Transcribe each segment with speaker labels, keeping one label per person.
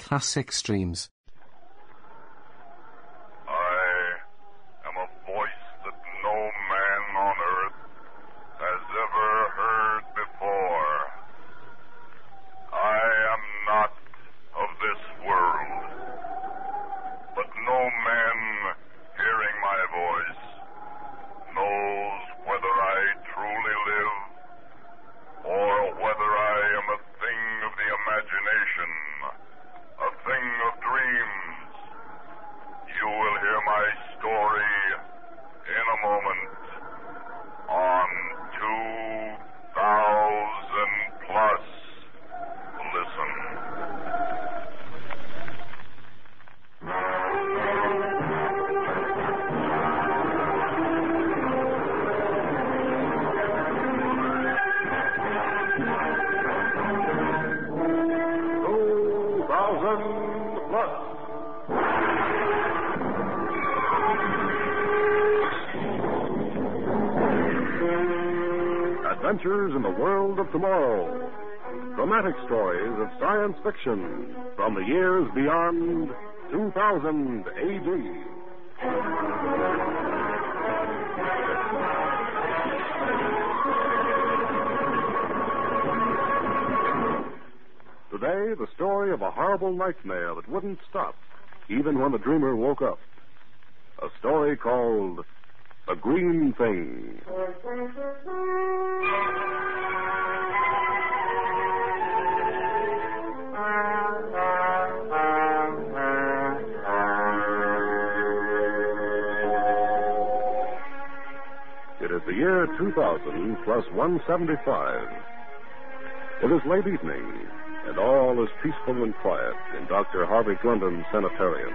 Speaker 1: Classic streams.
Speaker 2: Stories of science fiction from the years beyond 2000 AD. Today, the story of a horrible nightmare that wouldn't stop, even when the dreamer woke up. A story called The Green Thing. Year 2000 plus 175. It is late evening, and all is peaceful and quiet in Dr. Harvey Glendon's sanitarium.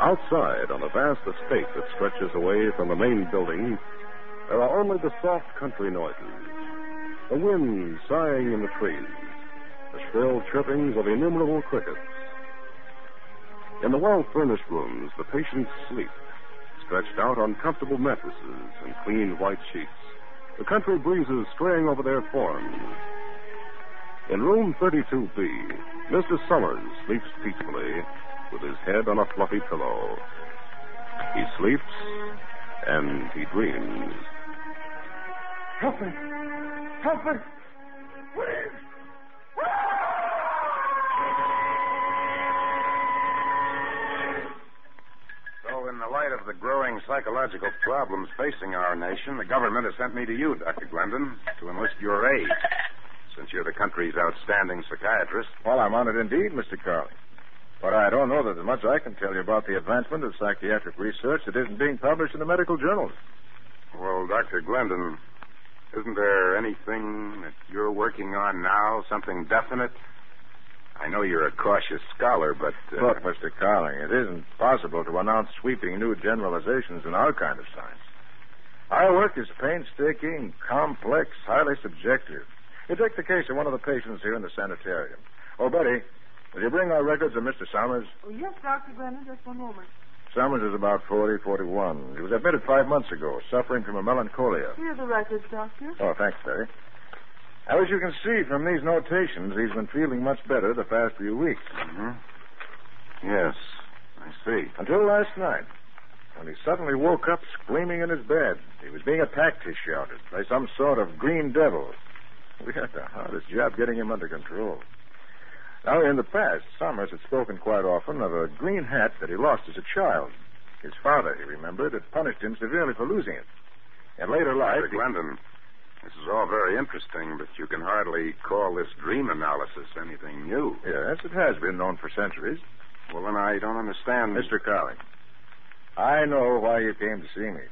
Speaker 2: Outside, on a vast estate that stretches away from the main building, there are only the soft country noises the wind sighing in the trees, the shrill chirpings of innumerable crickets. In the well furnished rooms, the patients sleep, stretched out on comfortable mattresses and clean white sheets, the country breezes straying over their forms. In room 32B, Mr. Summers sleeps peacefully with his head on a fluffy pillow. He sleeps and he dreams.
Speaker 3: Help me! Help me!
Speaker 4: Of the growing psychological problems facing our nation, the government has sent me to you, Dr. Glendon, to enlist your aid. Since you're the country's outstanding psychiatrist.
Speaker 5: Well, I'm honored indeed, Mr. Carling. But I don't know that there's much I can tell you about the advancement of psychiatric research that isn't being published in the medical journals.
Speaker 4: Well, Dr. Glendon, isn't there anything that you're working on now, something definite? I know you're a cautious scholar, but. Uh,
Speaker 5: Look, Mr. Carling, it isn't possible to announce sweeping new generalizations in our kind of science. Our work is painstaking, complex, highly subjective. You take the case of one of the patients here in the sanitarium. Oh, Betty, will you bring our records of Mr. Summers?
Speaker 6: Oh, yes, Dr. Glendon, just one moment.
Speaker 5: Summers is about 40, 41. He was admitted five months ago, suffering from a melancholia.
Speaker 6: Here are the records, Doctor.
Speaker 5: Oh, thanks, Betty. Now, as you can see from these notations, he's been feeling much better the past few weeks.
Speaker 4: hmm Yes, I see.
Speaker 5: Until last night, when he suddenly woke up screaming in his bed. He was being attacked, he shouted, by some sort of green devil. We had the hardest job getting him under control. Now, in the past, Summers had spoken quite often of a green hat that he lost as a child. His father, he remembered, had punished him severely for losing it. In later life, he-
Speaker 4: Glendon, this is all very interesting, but you can hardly call this dream analysis anything new.
Speaker 5: Yes, it has been known for centuries.
Speaker 4: Well, then I don't understand.
Speaker 5: Mr. Carling, I know why you came to see me.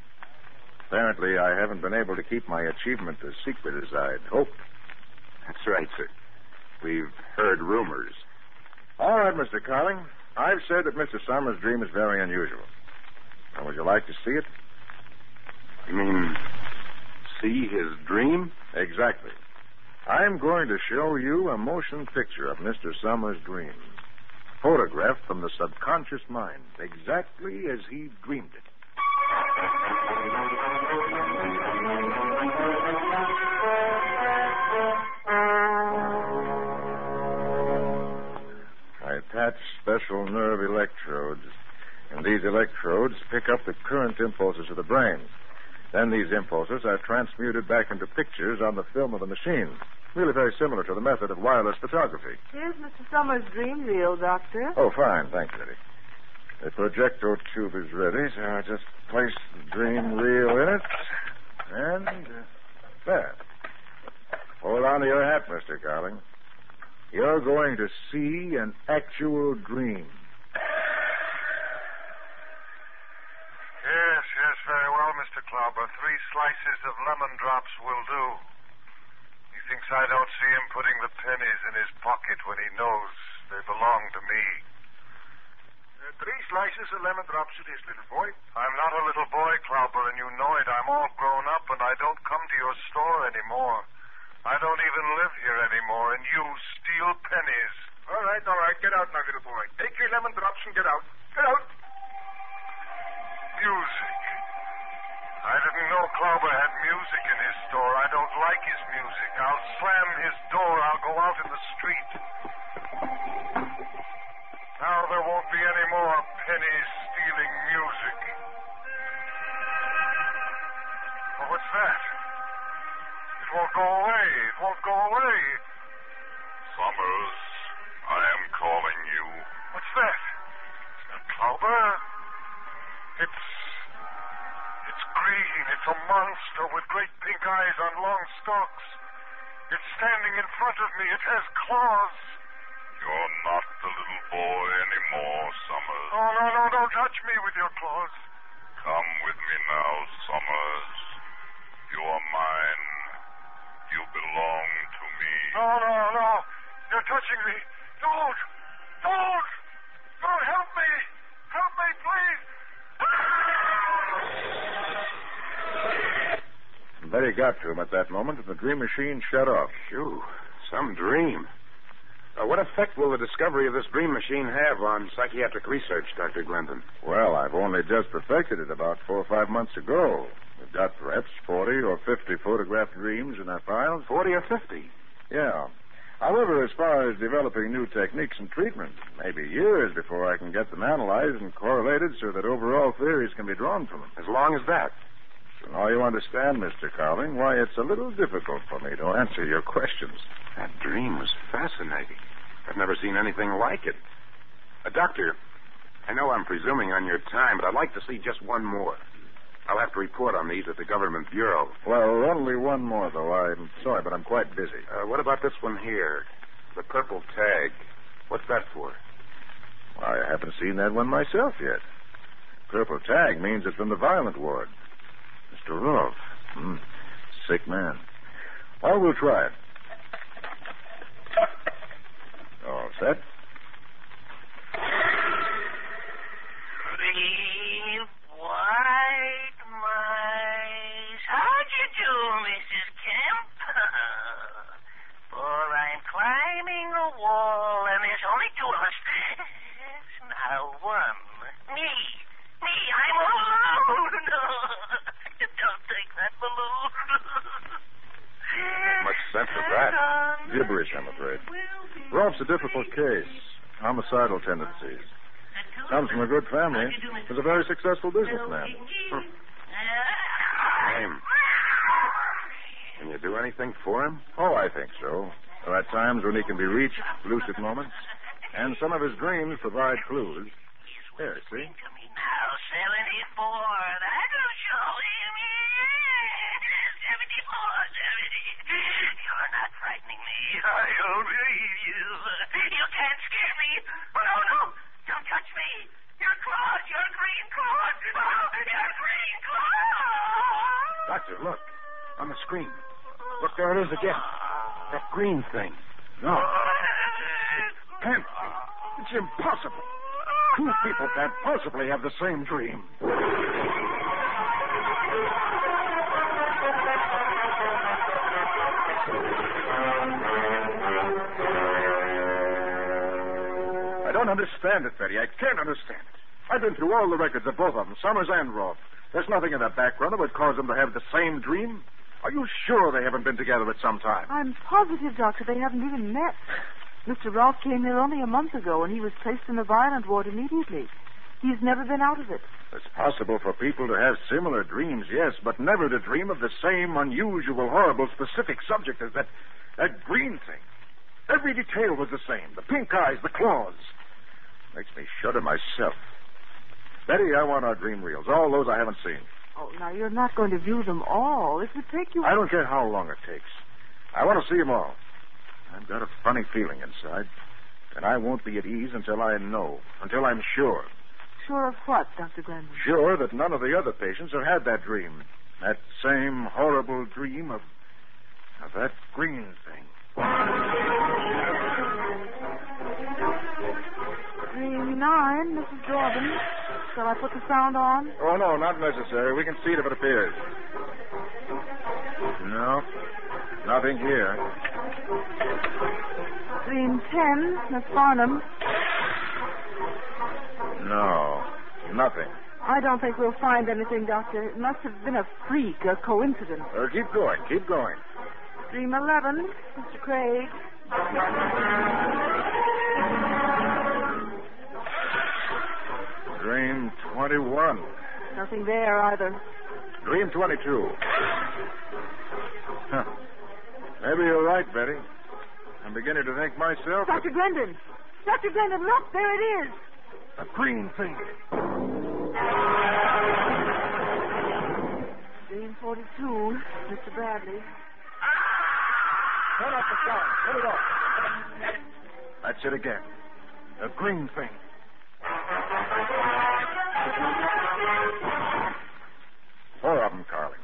Speaker 5: Apparently, I haven't been able to keep my achievement as secret as I'd hoped.
Speaker 4: That's right, sir. We've heard rumors.
Speaker 5: All right, Mr. Carling. I've said that Mr. Summers' dream is very unusual. Now, would you like to see it?
Speaker 4: You mean see his dream?
Speaker 5: Exactly. I'm going to show you a motion picture of Mr. Summers' dream. Photographed from the subconscious mind, exactly as he dreamed it. I attach special nerve electrodes, and these electrodes pick up the current impulses of the brain. Then these impulses are transmuted back into pictures on the film of the machine. Really very similar to the method of wireless photography.
Speaker 6: Here's Mr. Summers' dream reel, Doctor.
Speaker 5: Oh, fine. Thanks, Eddie. The projector tube is ready, so I'll just place the dream reel in it. And uh, there. Hold on to your hat, Mr. Carling. You're going to see an actual dream.
Speaker 7: Yes, yes, very well, Mr. Klauber. Three slices of lemon drops will do. He thinks I don't see him putting the pennies in his pocket when he knows they belong to me.
Speaker 3: Uh, three slices of lemon drops it is, little boy.
Speaker 7: I'm not a little boy, Klauber, and you know it. I'm all grown up, and I don't come to your store anymore. I don't even live here anymore, and you steal pennies.
Speaker 3: All right, all right. Get out now, little boy. Take your lemon drops and get out. Get out.
Speaker 7: Music. I didn't know Klauber had music in his store. I don't like his music. I'll slam his door. I'll go out in the street. Now there won't be any more penny stealing music. Oh, what's that? It won't go away. It won't go away. It's a monster with great pink eyes on long stalks. It's standing in front of me. It has claws.
Speaker 8: You're not the little boy anymore, Summers.
Speaker 7: Oh, no, no, don't touch me with your claws.
Speaker 8: Come with me now, Summers. You are mine. You belong to me.
Speaker 7: No, no, no. You're touching me. Don't. Don't. Don't
Speaker 5: Betty got to him at that moment, and the dream machine shut off.
Speaker 4: Phew, some dream. Uh, what effect will the discovery of this dream machine have on psychiatric research, Dr. Glendon?
Speaker 5: Well, I've only just perfected it about four or five months ago. We've got perhaps 40 or 50 photographed dreams in our files.
Speaker 4: 40 or 50?
Speaker 5: Yeah. However, as far as developing new techniques and treatment, maybe years before I can get them analyzed and correlated so that overall theories can be drawn from them.
Speaker 4: As long as that.
Speaker 5: Now you understand, Mr. Carling, why it's a little difficult for me to answer your questions.
Speaker 4: That dream was fascinating. I've never seen anything like it. Uh, doctor, I know I'm presuming on your time, but I'd like to see just one more. I'll have to report on these at the government bureau.
Speaker 5: Well, only one more, though. I'm sorry, but I'm quite busy.
Speaker 4: Uh, what about this one here? The purple tag. What's that for?
Speaker 5: I haven't seen that one myself yet. Purple tag means it's from the violent ward. Mr. Rolfe. Hmm. Sick man. Well, we'll try it. All set?
Speaker 9: Three white mice. How'd you do, Mrs. Kemp? For I'm climbing a wall, and there's only two of us. Now one. Me. Me, I'm alone. Don't take that balloon.
Speaker 4: Much sense of that.
Speaker 5: Gibberish, I'm afraid. Rolfe's a difficult case. Homicidal tendencies. Comes from a good family. Was a very successful businessman.
Speaker 4: Name. Can you do anything for him?
Speaker 5: Oh, I think so. There are times when he can be reached, lucid moments, and some of his dreams provide clues. Here, see?
Speaker 9: Now, 74. That'll show him. 74, 70. You're not frightening me. I don't believe you. You can't me. Oh, no. Don't touch me. Your claws, your green claws. Oh, your green claws.
Speaker 4: Doctor, look. On the screen. Look, there it is again. That green thing. No. Kemp.
Speaker 5: It's impossible. Two people can't possibly have the same dream. Understand it, Betty. I can't understand it. I've been through all the records of both of them, Summers and Roth. There's nothing in their background that would cause them to have the same dream. Are you sure they haven't been together at some time?
Speaker 6: I'm positive, Doctor, they haven't even met. Mr. Roth came here only a month ago, and he was placed in the violent ward immediately. He's never been out of it.
Speaker 5: It's possible for people to have similar dreams, yes, but never to dream of the same unusual, horrible, specific subject as that, that green thing. Every detail was the same. The pink eyes, the claws. Makes me shudder myself. Betty, I want our dream reels. All those I haven't seen.
Speaker 6: Oh, now you're not going to view them all. It would take you.
Speaker 5: I don't care how long it takes. I want to see them all. I've got a funny feeling inside, and I won't be at ease until I know, until I'm sure.
Speaker 6: Sure of what, Dr. Granville?
Speaker 5: Sure that none of the other patients have had that dream. That same horrible dream of, of that green thing.
Speaker 6: Dream nine, Mrs. Jordan. Shall I put the sound on?
Speaker 5: Oh, no, not necessary. We can see it if it appears. No, nothing here.
Speaker 6: Dream ten, Miss Farnham.
Speaker 5: No, nothing.
Speaker 6: I don't think we'll find anything, Doctor. It must have been a freak, a coincidence.
Speaker 5: Uh, keep going, keep going.
Speaker 6: Dream eleven, Mr. Craig.
Speaker 5: Dream 21.
Speaker 6: Nothing there either.
Speaker 5: Dream 22. Huh. Maybe you're right, Betty. I'm beginning to think myself.
Speaker 6: Dr. Glendon! Dr. Glendon, look, there it is.
Speaker 5: A green thing.
Speaker 6: Dream 42, Mr. Bradley.
Speaker 5: Turn off the sound. Turn it off. That's it again. A green thing. Four of them, Carling.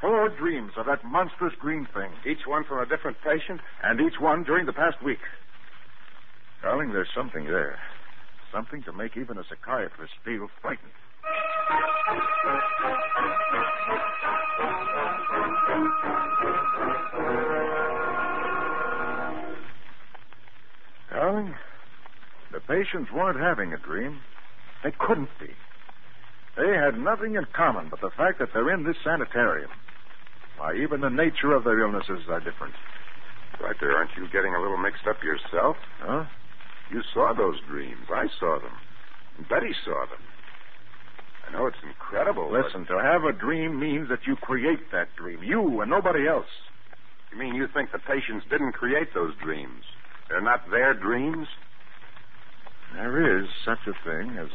Speaker 5: Four dreams of that monstrous green thing.
Speaker 4: Each one from a different patient?
Speaker 5: And each one during the past week. Darling, there's something there. Something to make even a psychiatrist feel frightened. Darling, the patients weren't having a dream. They couldn't be. They had nothing in common but the fact that they're in this sanitarium. Why, even the nature of their illnesses are different.
Speaker 4: Right there, aren't you getting a little mixed up yourself?
Speaker 5: Huh?
Speaker 4: You saw those dreams. I saw them. And Betty saw them. I know it's incredible. but-
Speaker 5: Listen, to have a dream means that you create that dream. You and nobody else.
Speaker 4: You mean you think the patients didn't create those dreams? They're not their dreams?
Speaker 5: There is such a thing as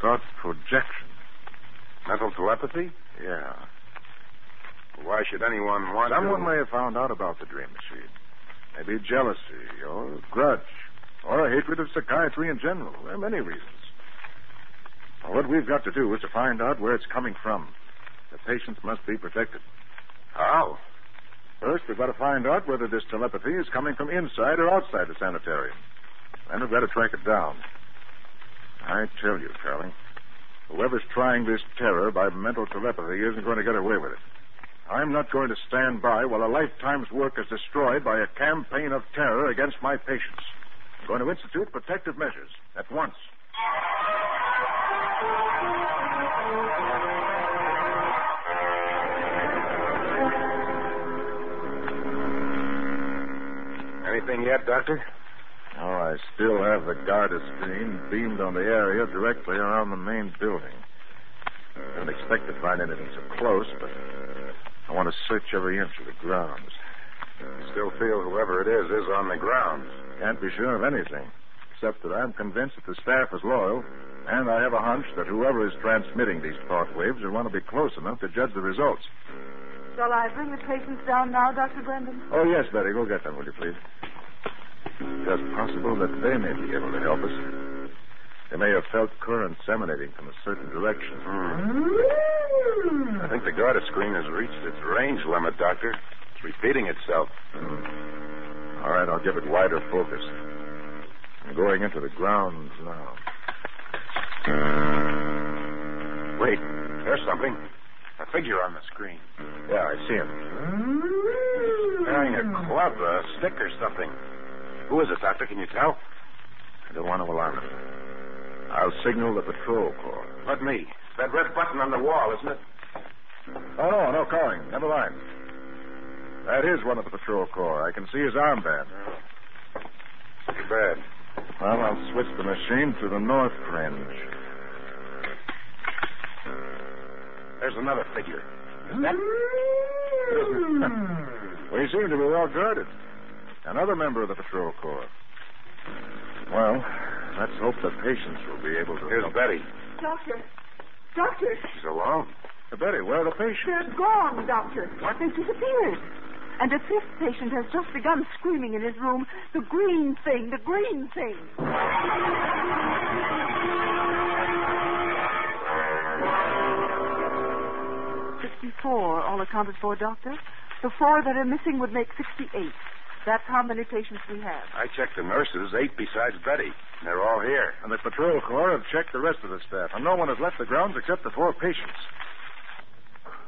Speaker 5: thought projection.
Speaker 4: Mental telepathy?
Speaker 5: Yeah.
Speaker 4: Why should anyone want
Speaker 5: Someone
Speaker 4: to...
Speaker 5: may have found out about the dream machine. Maybe jealousy or grudge or a hatred of psychiatry in general. There are many reasons. Well, what we've got to do is to find out where it's coming from. The patients must be protected.
Speaker 4: How?
Speaker 5: First, we've got to find out whether this telepathy is coming from inside or outside the sanitarium. Then we've got to track it down. I tell you, Charlie, whoever's trying this terror by mental telepathy isn't going to get away with it. I'm not going to stand by while a lifetime's work is destroyed by a campaign of terror against my patients. I'm going to institute protective measures at once.
Speaker 4: Anything yet, Doctor?
Speaker 5: Oh, I still have the Garda screen beamed on the area directly around the main building. I Don't expect to find anything so close, but I want to search every inch of the grounds.
Speaker 4: Still feel whoever it is is on the grounds.
Speaker 5: Can't be sure of anything, except that I'm convinced that the staff is loyal, and I have a hunch that whoever is transmitting these thought waves will want to be close enough to judge the results.
Speaker 6: Shall I bring the patients down now, Dr. Glendon?
Speaker 5: Oh, yes, Betty. Go get them, will you, please? Just possible that they may be able to help us. They may have felt currents emanating from a certain direction. Hmm.
Speaker 4: I think the Garda screen has reached its range limit, Doctor. It's repeating itself. Hmm.
Speaker 5: All right, I'll give it wider focus. I'm going into the grounds now.
Speaker 4: Wait, there's something. A figure on the screen.
Speaker 5: Yeah, I see him.
Speaker 4: Carrying a club, a stick or something. Who is it, Doctor? Can you tell?
Speaker 5: I don't want to alarm him. I'll signal the patrol corps.
Speaker 4: Let me. That red button on the wall, isn't it?
Speaker 5: Oh, no, no calling. Never mind. That is one of the patrol corps. I can see his armband.
Speaker 4: Too bad.
Speaker 5: Well, I'll switch the machine to the north fringe.
Speaker 4: There's another figure. Is that?
Speaker 5: we seem to be well guarded. Another member of the patrol corps. Well, let's hope the patients will be able to.
Speaker 4: Here's
Speaker 5: help.
Speaker 4: Betty.
Speaker 6: Doctor. Doctor.
Speaker 4: She's alone.
Speaker 5: Uh, Betty, where are the patients?
Speaker 6: They're gone, Doctor. What? They've disappeared. And a fifth patient has just begun screaming in his room, the green thing, the green thing. Sixty-four, all accounted for, Doctor. The four that are missing would make sixty-eight. That's how many patients we have.
Speaker 4: I checked the nurses, eight besides Betty. They're all here.
Speaker 5: And the patrol corps have checked the rest of the staff, and no one has left the grounds except the four patients.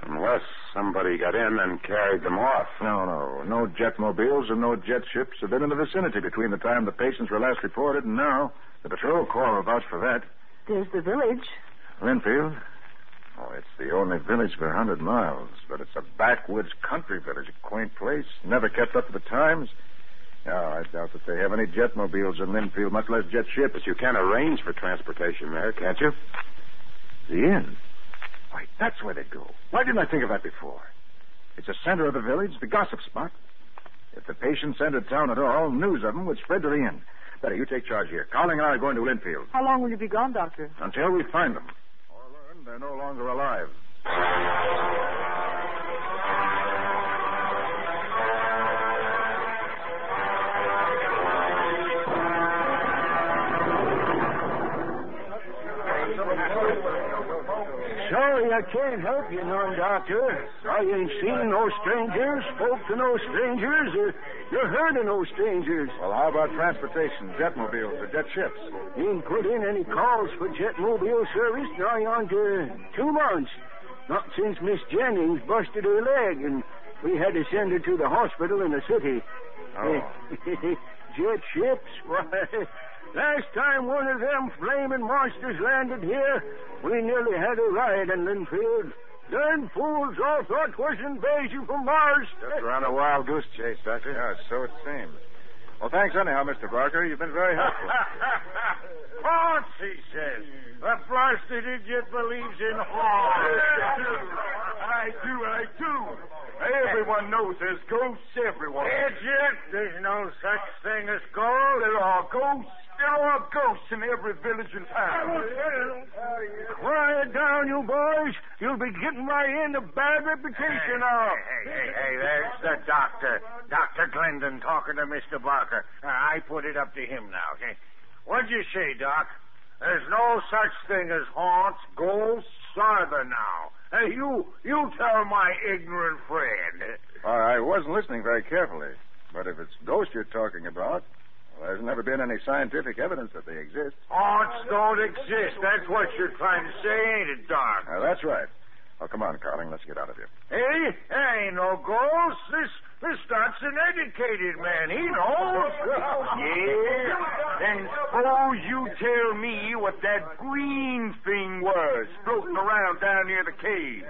Speaker 4: Unless somebody got in and carried them off.
Speaker 5: No, no. No jetmobiles and no jet ships have been in the vicinity between the time the patients were last reported and now. The patrol corps will vouch for that.
Speaker 6: There's the village.
Speaker 5: Linfield? Oh, it's the only village for a hundred miles, but it's a backwoods country village, a quaint place, never kept up to the times. No, I doubt that they have any jetmobiles in Linfield, much less jet ships.
Speaker 4: But you can arrange for transportation there, can't you?
Speaker 5: The inn? Why, that's where they go. Why didn't I think of that before? It's the center of the village, the gossip spot. If the patients entered town at all, news of them would spread to the inn. Better, you take charge here. Carling and I are going to Linfield.
Speaker 6: How long will you be gone, Doctor?
Speaker 5: Until we find them. They're no longer alive.
Speaker 10: I can't help you none, Doctor. I ain't seen no strangers, spoke to no strangers, or you heard of no strangers.
Speaker 5: Well, how about transportation, jetmobiles or jet ships?
Speaker 10: Ain't put in any calls for jetmobile service nigh on to two months. Not since Miss Jennings busted her leg, and we had to send her to the hospital in the city.
Speaker 5: Oh.
Speaker 10: Jet ships? Why, last time one of them flaming monsters landed here, we nearly had a riot in Linfield. Them fools all thought thought 'twas invasion from Mars.
Speaker 5: Just ran a wild goose chase, Doctor. Yeah, so it seems. Well, thanks anyhow, Mr. Barker. You've been very helpful.
Speaker 11: Haunts, he says. The blasted idiot believes in haunts. I do, I do. Everyone knows there's ghosts everywhere. Idiot, there's no such thing as ghosts. There are ghosts. There are ghosts in every village and town.
Speaker 10: Quiet down, you boys. You'll be getting right into bad reputation now.
Speaker 11: Hey, hey, hey, there's the doctor. Dr. Glendon talking to Mr. Barker. Uh, I put it up to him now, okay? What'd you say, Doc? There's no such thing as haunts, ghosts, either now. Hey, you, you tell my ignorant friend.
Speaker 5: I wasn't listening very carefully. But if it's ghosts you're talking about, well, there's never been any scientific evidence that they exist.
Speaker 11: Haunts don't exist. That's what you're trying to say, ain't it, Doc?
Speaker 5: That's right. Oh, come on, Carling. Let's get out of here.
Speaker 11: Hey, there ain't no ghost. This this Doc's an educated man. He knows. yeah. Then suppose you tell me what that green thing was floating around down near the cave.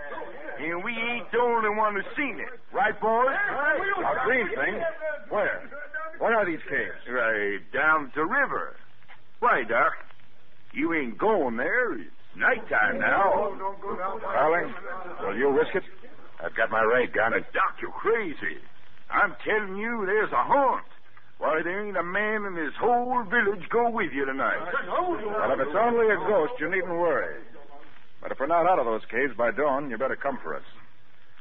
Speaker 11: And we ain't the only one who's seen it. Right, boys? Right.
Speaker 5: A green thing? Where? Where are these caves?
Speaker 11: Right down the river. Why, Doc? You ain't going there. It's nighttime now.
Speaker 5: Carling, will you risk it?
Speaker 4: I've got my ray gun.
Speaker 11: Uh, Doc, you're crazy. I'm telling you, there's a haunt. Why, there ain't a man in this whole village go with you tonight.
Speaker 5: Well, if it's only a ghost, you needn't worry. But if we're not out of those caves by dawn, you better come for us.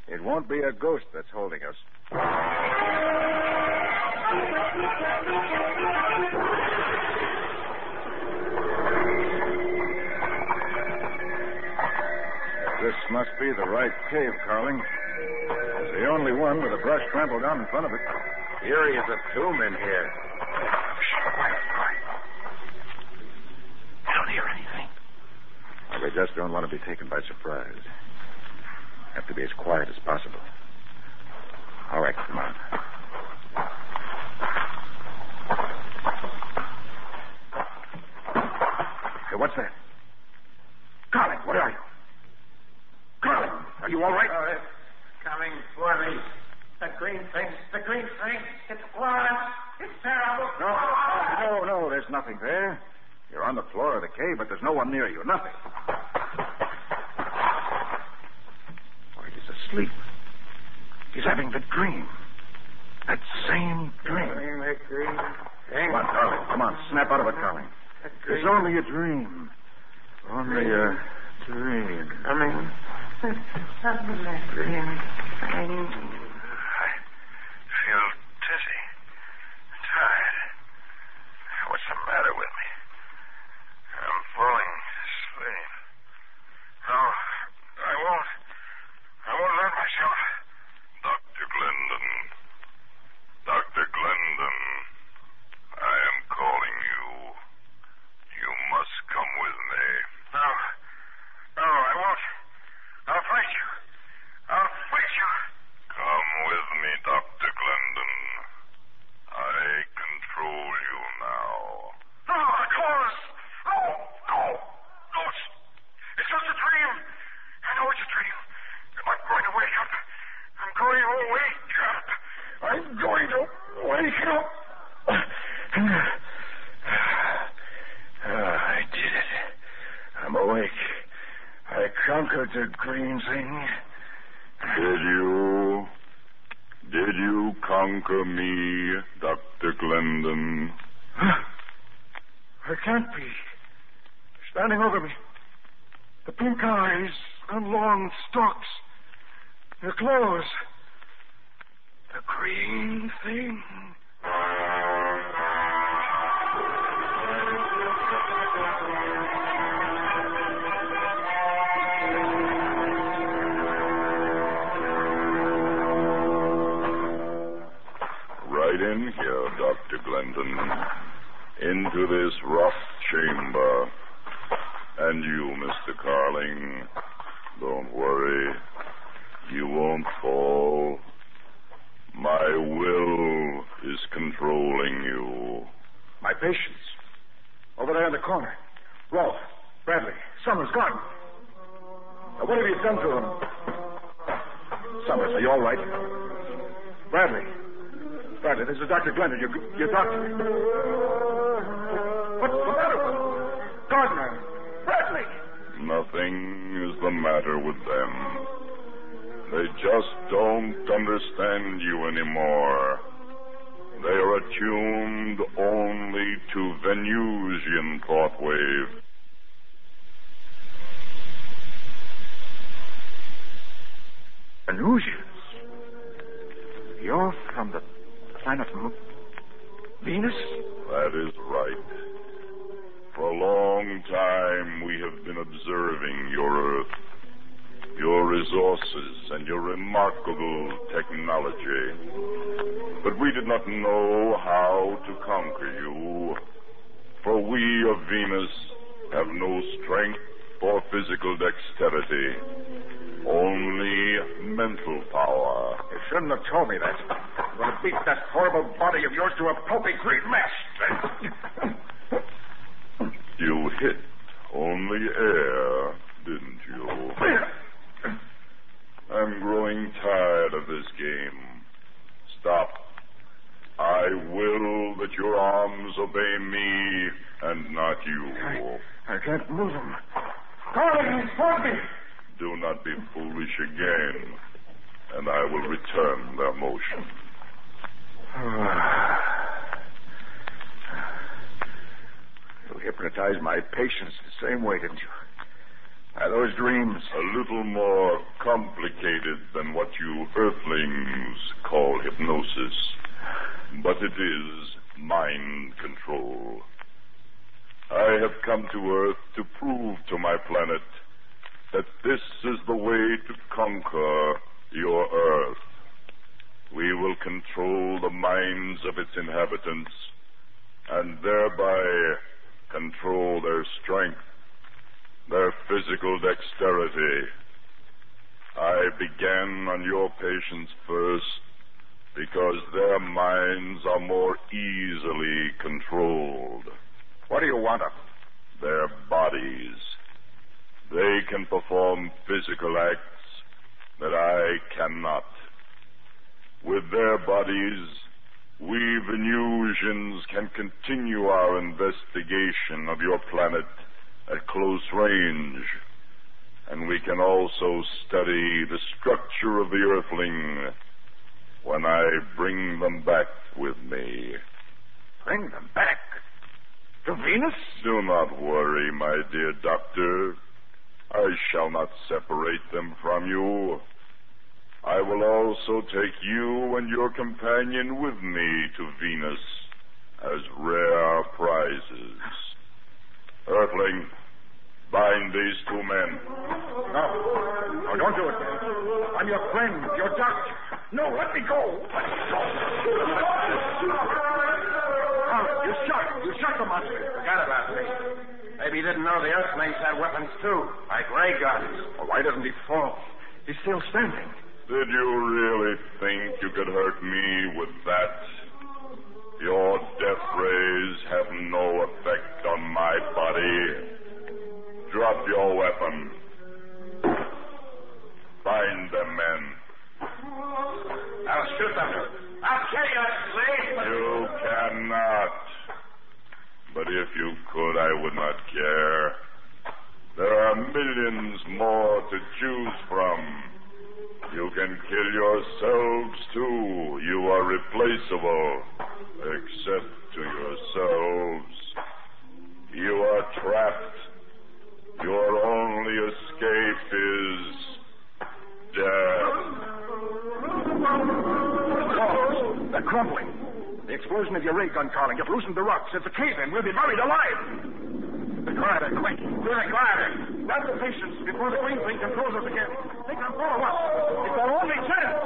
Speaker 5: It won't be a ghost that's holding us. This must be the right cave, Carling. It's the only one with a brush trampled down in front of it.
Speaker 4: Here is a tomb in here.
Speaker 5: Quiet, quiet. I don't hear anything. They just don't want to be taken by surprise. Have to be as quiet as possible. All right, come on. What's that? Carling, what are you? Carling, are you all right?
Speaker 9: Oh, it's coming for me. The green thing, the green thing. It's Florence. It's terrible.
Speaker 5: No, no, no, no, there's nothing there. You're on the floor of the cave, but there's no one near you. Nothing. Why, he's asleep. He's having the dream. That same dream.
Speaker 9: The green thing.
Speaker 5: Come on, Carling. Come on, snap out of it, Carling. It's only a dream. Only a dream.
Speaker 9: I Coming. Something that green thing.
Speaker 7: I feel dizzy, tired. What's the matter with me? I'm falling asleep. No, I won't. I won't hurt myself.
Speaker 8: Dr. Glendon. Dr. Glendon. I am calling you. You must come with me.
Speaker 7: No. No, I won't. I'll fight you. I'll fight you.
Speaker 8: Come with me, Dr. Glendon. I control you now.
Speaker 7: No, of course. No, no. No, it's, it's just a dream. I know it's a dream. I'm going to wake up. I'm going to wake up. I'm going to wake up.
Speaker 5: Ah, I did it. I'm awake. I conquered the green thing.
Speaker 8: Did you? Did you conquer me, Dr. Glendon?
Speaker 5: I can't be. Standing over me. The pink eyes and long stalks. The clothes. The green thing.
Speaker 8: Dr. Glendon. Into this rough chamber. And you, Mr. Carling. Don't worry. You won't fall. My will is controlling you.
Speaker 5: My patients. Over there in the corner. Rolf, Bradley, Summers, gone. Now, what have you done to them? Summers, are you all right? Bradley. Bradley, this is Dr. Glendon, your, your doctor. What's the matter with them? Gardner. Bradley.
Speaker 8: Nothing is the matter with them. They just don't understand you anymore. They are attuned only to Venusian thought wave.
Speaker 5: Venusians. You're from the planet Mo- Venus?
Speaker 8: That is right. For a long time, we have been observing your Earth, your resources, and your remarkable technology. But we did not know how to conquer you. For we of Venus have no strength or physical dexterity, only mental power.
Speaker 5: You shouldn't have told me that. I'm going to beat that horrible body of yours to a pulpy green mess.
Speaker 8: You hit only air, didn't you? I'm growing tired of this game. Stop. I will that your arms obey me and not you.
Speaker 5: I can't move them. Carling, support me.
Speaker 8: Do not be foolish again, and I will return their motion.
Speaker 5: You hypnotized my patients the same way, didn't you? Are those dreams?
Speaker 8: A little more complicated than what you earthlings call hypnosis, but it is mind control. I have come to Earth to prove to my planet that this is the way to conquer your Earth. Control the minds of its inhabitants and thereby control their strength, their physical dexterity. I began on your patients first because their minds are more easily controlled.
Speaker 4: What do you want of
Speaker 8: Their bodies. They can perform physical acts that I cannot. With their bodies, we Venusians can continue our investigation of your planet at close range. And we can also study the structure of the Earthling when I bring them back with me.
Speaker 4: Bring them back? To Venus?
Speaker 8: Do not worry, my dear doctor. I shall not separate them from you. I will also take you and your companion with me to Venus as rare prizes. Earthling, bind these two men.
Speaker 4: No. No, don't do it. I'm your friend, your doctor. No, let me go. Let me go. Oh, you shot. You shot the monster. Forgot about me. Maybe he didn't know the Earthlings had weapons, too, like ray guns. Well, why doesn't he fall? He's still standing.
Speaker 8: Did you really think you could hurt me with that? Your death rays have no effect on my body. Drop your weapon. Find the men.
Speaker 4: I'll shoot them. I'll kill you, Lee.
Speaker 8: You cannot. But if you could, I would not care. There are millions more to choose from. You can kill yourselves too. You are replaceable, except to yourselves. You are trapped. Your only escape is death.
Speaker 4: They're crumbling. The explosion of your ray gun, Carling. You've loosened the rocks. It's a cave-in. We'll be buried alive. The corridor, quick. Through the corridor. Grab the patients before the green thing controls us again. They can follow us. It's our only chance.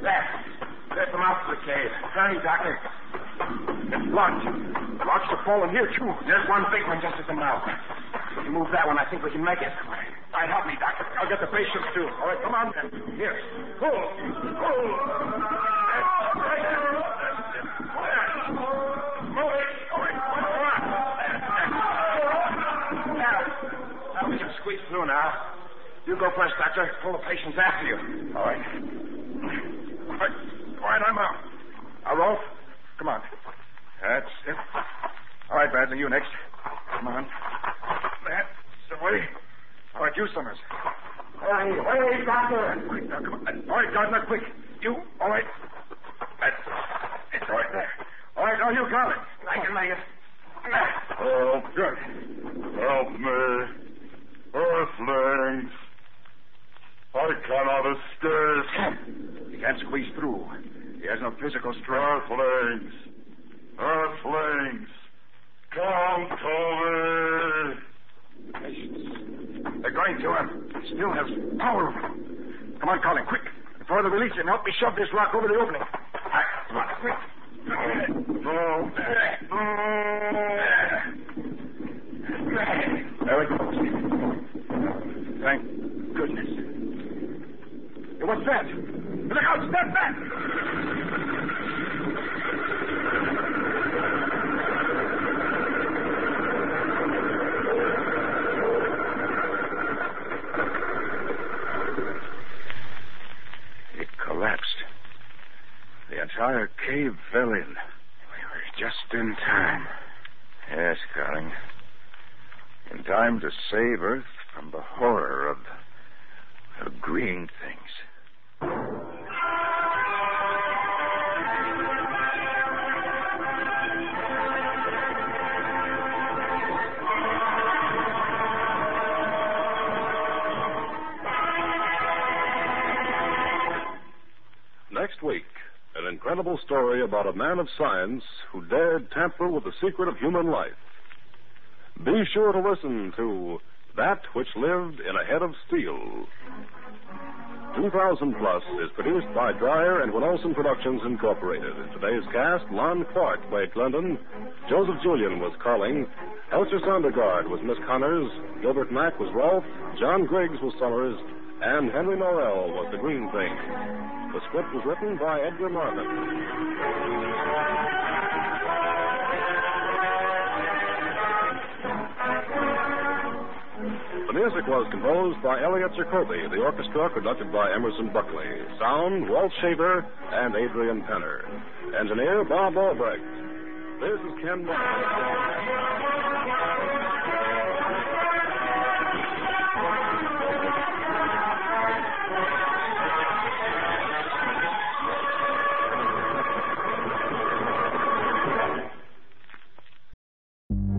Speaker 4: There. There's the mouth of the cave. Hurry, Doctor. It's locked. Locks are falling here, too. There's one big one just at the mouth. You move that one, I think we can make it. All right, help me, Doctor. I'll get the patients, too. All right, come on, then. Here. Pull. Pull. That's right. Move it. All right, one more. Now, now we can squeeze through now. You go first, Doctor. Pull the patients after you. All right. All right, all right I'm out. Now, Rolf, come on. That's it. All right, Bradley, you next. Come on. That's the way. All right, you, Summers. Hurry, hurry, Doctor. Quick, now, come on. All right, Gardner, quick. You, all right. That's it's all right there. All right, now you, Carling. I can make it.
Speaker 8: Oh,
Speaker 4: Good.
Speaker 8: help me. Earthlings. I cannot escape.
Speaker 4: He can't squeeze through. He has no physical strength.
Speaker 8: Earthlings. Earthlings. Come to me.
Speaker 4: They're going to him. He still has power. Come on, Colin, quick. Before they release him, help me shove this rock over the opening. All right, come on, quick.
Speaker 8: No.
Speaker 2: Story about a man of science who dared tamper with the secret of human life. Be sure to listen to That Which Lived in a Head of Steel. 2000 Plus is produced by Dryer and Weenolsen Productions Incorporated. In today's cast, Lon Clark played Glendon, Joseph Julian was Carling, Hester Sondergaard was Miss Connors, Gilbert Mack was Rolf, John Griggs was Summers, and Henry Norrell was the Green Thing. The script was written by Edgar Marvin. The music was composed by Elliot Jacoby, the orchestra conducted by Emerson Buckley. Sound, Walt Shaver and Adrian Penner. Engineer, Bob Albrecht. This is Ken